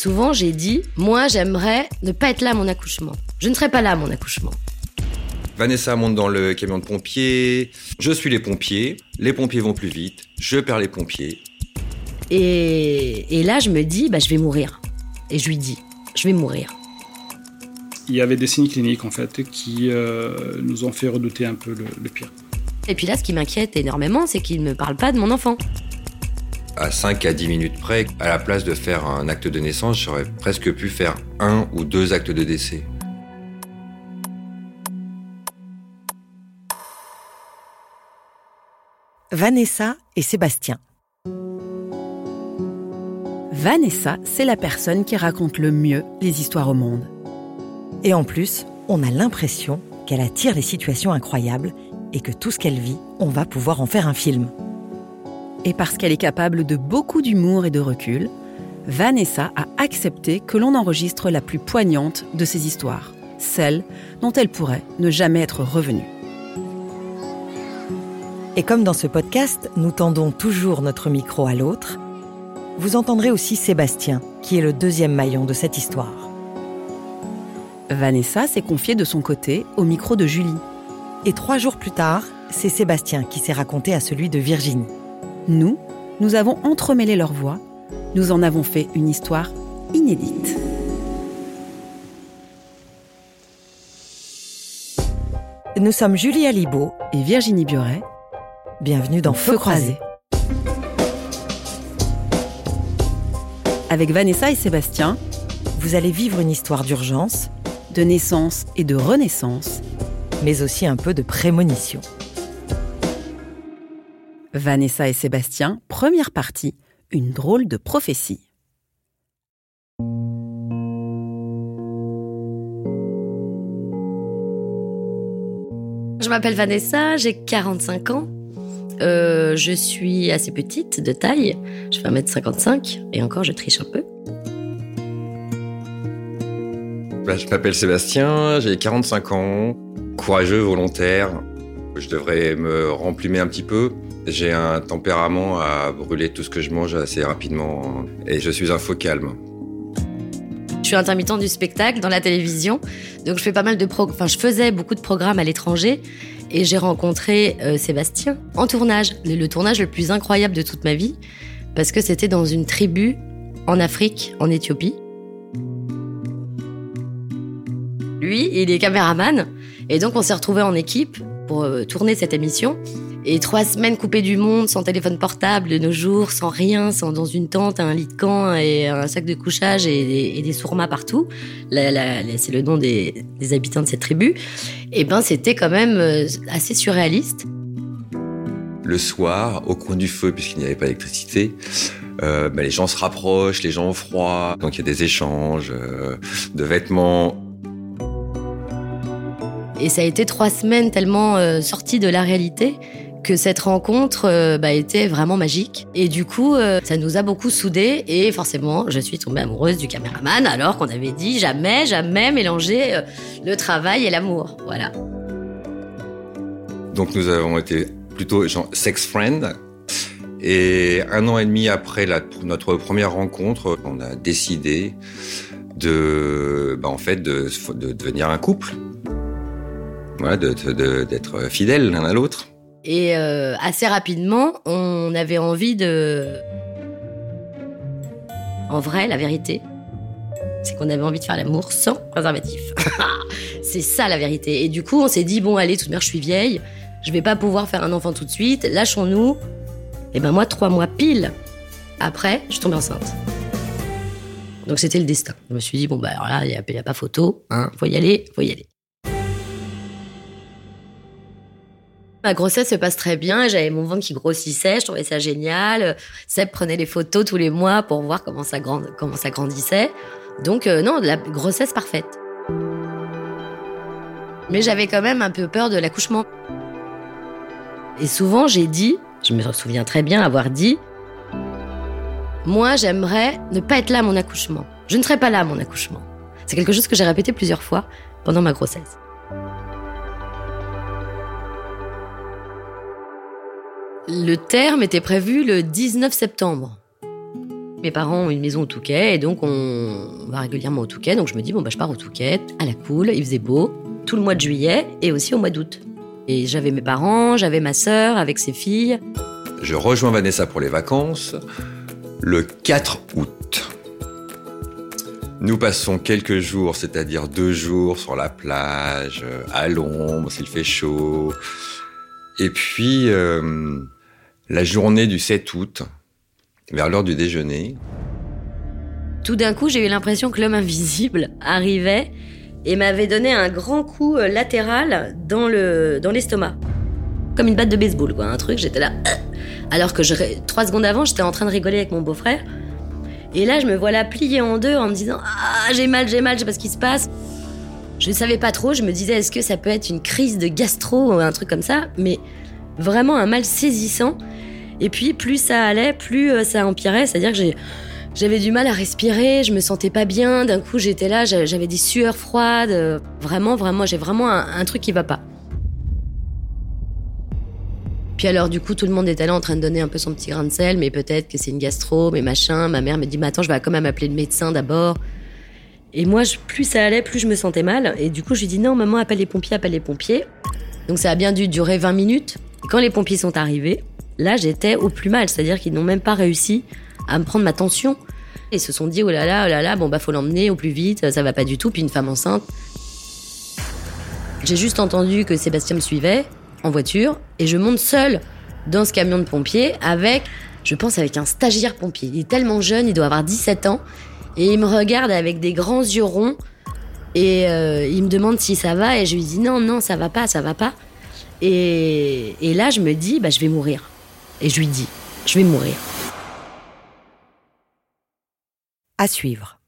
souvent j'ai dit, moi j'aimerais ne pas être là à mon accouchement. Je ne serai pas là à mon accouchement. Vanessa monte dans le camion de pompiers. Je suis les pompiers. Les pompiers vont plus vite. Je perds les pompiers. Et, là, je me dis, bah, je vais mourir. Et je lui dis, je vais mourir. Il y avait des signes cliniques, en fait, qui euh, nous ont fait redouter un peu le, pire. Et puis là, ce qui m'inquiète énormément, c'est qu'il ne me parle pas de mon enfant. À 5 à 10 minutes près, à la place de faire un acte de naissance, j'aurais presque pu faire un ou deux actes de décès. Vanessa et Sébastien. Vanessa, c'est la personne qui raconte le mieux les histoires au monde. Et en plus, on a l'impression qu'elle attire les situations incroyables et que tout ce qu'elle vit, on va pouvoir en faire un film. Et parce qu'elle est capable de beaucoup d'humour et de recul, Vanessa a accepté que l'on enregistre la plus poignante de ses histoires, celle dont elle pourrait ne jamais être revenue. Et comme dans ce podcast, nous tendons toujours notre micro à l'autre, vous entendrez aussi Sébastien, qui est le deuxième maillon de cette histoire. Vanessa s'est confiée de son côté au micro de Julie. Et trois jours plus tard, c'est Sébastien qui s'est raconté à celui de Virginie. Nous, nous avons entremêlé leurs voix, nous en avons fait une histoire inédite. Nous sommes Julie Alibaud et Virginie Bioret Bienvenue dans Feu, croisé. Avec Vanessa et Sébastien, vous allez vivre une histoire d'urgence, de naissance et de renaissance, mais aussi un peu de prémonition. Vanessa et Sébastien, première partie, une drôle de prophétie. Je m'appelle Vanessa, j'ai 45 ans. Euh, je suis assez petite de taille, je fais 1m55 et encore je triche un peu. Bah, je m'appelle Sébastien, j'ai 45 ans, courageux, volontaire. Je devrais me remplumer un petit peu. J'ai un tempérament à brûler tout ce que je mange assez rapidement et je suis un faux calme. Je suis intermittent du spectacle dans la télévision, donc je fais pas mal de pro... enfin je faisais beaucoup de programmes à l'étranger et j'ai rencontré euh, Sébastien en tournage, le, tournage le plus incroyable de toute ma vie, parce que c'était dans une tribu en Afrique, en Éthiopie. Lui, il est caméraman, et donc on s'est retrouvés en équipe pour euh, tourner cette émission. Et trois semaines coupées du monde, sans téléphone portable de nos jours, sans rien, sans dans une tente, un lit de camp et un sac de couchage et des, et sourmas partout. c'est le nom des, habitants de cette tribu. Et ben, c'était quand même euh, assez surréaliste. Le soir, au coin du feu, puisqu'il n'y avait pas d'électricité, euh, ben, les gens se rapprochent, les gens ont froid, donc il y a des échanges de vêtements. Et ça a été trois semaines tellement euh, sorties de la réalité que cette rencontre euh, bah, était vraiment magique. Et du coup, euh, ça nous a beaucoup soudés. Et forcément, je suis tombée amoureuse du caméraman, alors qu'on avait dit jamais, jamais mélanger le travail et l'amour. Voilà. Donc nous avons été plutôt genre sex friend. Et un an et demi après notre première rencontre, on a décidé de, bah, en fait, de, devenir un couple. D'être fidèles l'un à l'autre. Et euh, assez rapidement, on avait envie de... En vrai, la vérité, c'est qu'on avait envie de faire l'amour sans préservatif. c'est ça la vérité. Et du coup, on s'est dit, bon, allez, toute mère, je suis vieille, je vais pas pouvoir faire un enfant tout de suite, lâchons-nous. Et ben moi, trois mois pile après, je tombe enceinte. Donc c'était le destin. Je me suis dit, bon, bah alors là, il n'y a, a, pas photo, hein, faut y aller, faut y aller. Ma grossesse se passe très bien, j'avais mon ventre qui grossissait, je trouvais ça génial. Seb prenait les photos tous les mois pour voir comment ça, comment ça grandissait. Donc euh, non, la grossesse parfaite. Mais j'avais quand même un peu peur de l'accouchement. Et souvent j'ai dit, je me souviens très bien avoir dit, moi j'aimerais ne pas être là à mon accouchement. Je ne serai pas là à mon accouchement. C'est quelque chose que j'ai répété plusieurs fois pendant ma grossesse. Le terme était prévu le 19 septembre. Mes parents ont une maison au Touquet et donc on va régulièrement au Touquet. Donc je me dis, bon, bah, je pars au Touquet, à la cool, il faisait beau, tout le mois de juillet et aussi au mois d'août. Et j'avais mes parents, j'avais ma sœur avec ses filles. Je rejoins Vanessa pour les vacances le 4 août. Nous passons quelques jours, c'est-à-dire deux jours sur la plage, à l'ombre, s'il fait chaud. Et puis, euh, la journée du 7 août, vers l'heure du déjeuner. Tout d'un coup, j'ai eu l'impression que l'homme invisible arrivait et m'avait donné un grand coup euh, latéral dans le dans l'estomac, comme une batte de baseball, quoi, un truc. J'étais là, alors que trois secondes avant, j'étais en train de rigoler avec mon beau-frère. Et là, je me vois là pliée en deux en me disant Ah, j'ai mal, j'ai mal, je sais pas ce qui se passe. Je ne savais pas trop, je me disais Est-ce que ça peut être une crise de gastro ou un truc comme ça? Mais vraiment un mal saisissant. Et puis, plus ça allait, plus euh, ça empirait. C'est-à-dire que J'avais du mal à respirer, je me sentais pas bien. D'un coup, j'étais là, j'avais des sueurs froides. Vraiment, vraiment, j'ai vraiment un, truc qui va pas. Puis alors, du coup, tout le monde était là en train de donner un peu son petit grain de sel, mais peut-être que c'est une gastro, mais machin. Ma mère me dit, mais attends, je vais quand même appeler le médecin d'abord. Et moi, plus ça allait, plus je me sentais mal. Et du coup, je lui dis, non, maman, appelle les pompiers, appelle les pompiers. Donc ça a bien dû durer 20 minutes. Et quand les pompiers sont arrivés, là, j'étais au plus mal. C'est-à-dire qu'ils n'ont même pas réussi à me prendre ma tension. Et se sont dit, oh là là, oh là là, bon, bah, faut l'emmener au plus vite, ça va pas du tout. Puis une femme enceinte. J'ai juste entendu que Sébastien me suivait en voiture et je monte seule dans ce camion de pompiers avec, je pense, avec un stagiaire pompier. Il est tellement jeune, il doit avoir 17 ans et il me regarde avec des grands yeux ronds et euh, il me demande si ça va et je lui dis non, non, ça va pas, ça va pas. Et, et là, je me dis, bah, je vais mourir. Et je lui dis, je vais mourir. À suivre.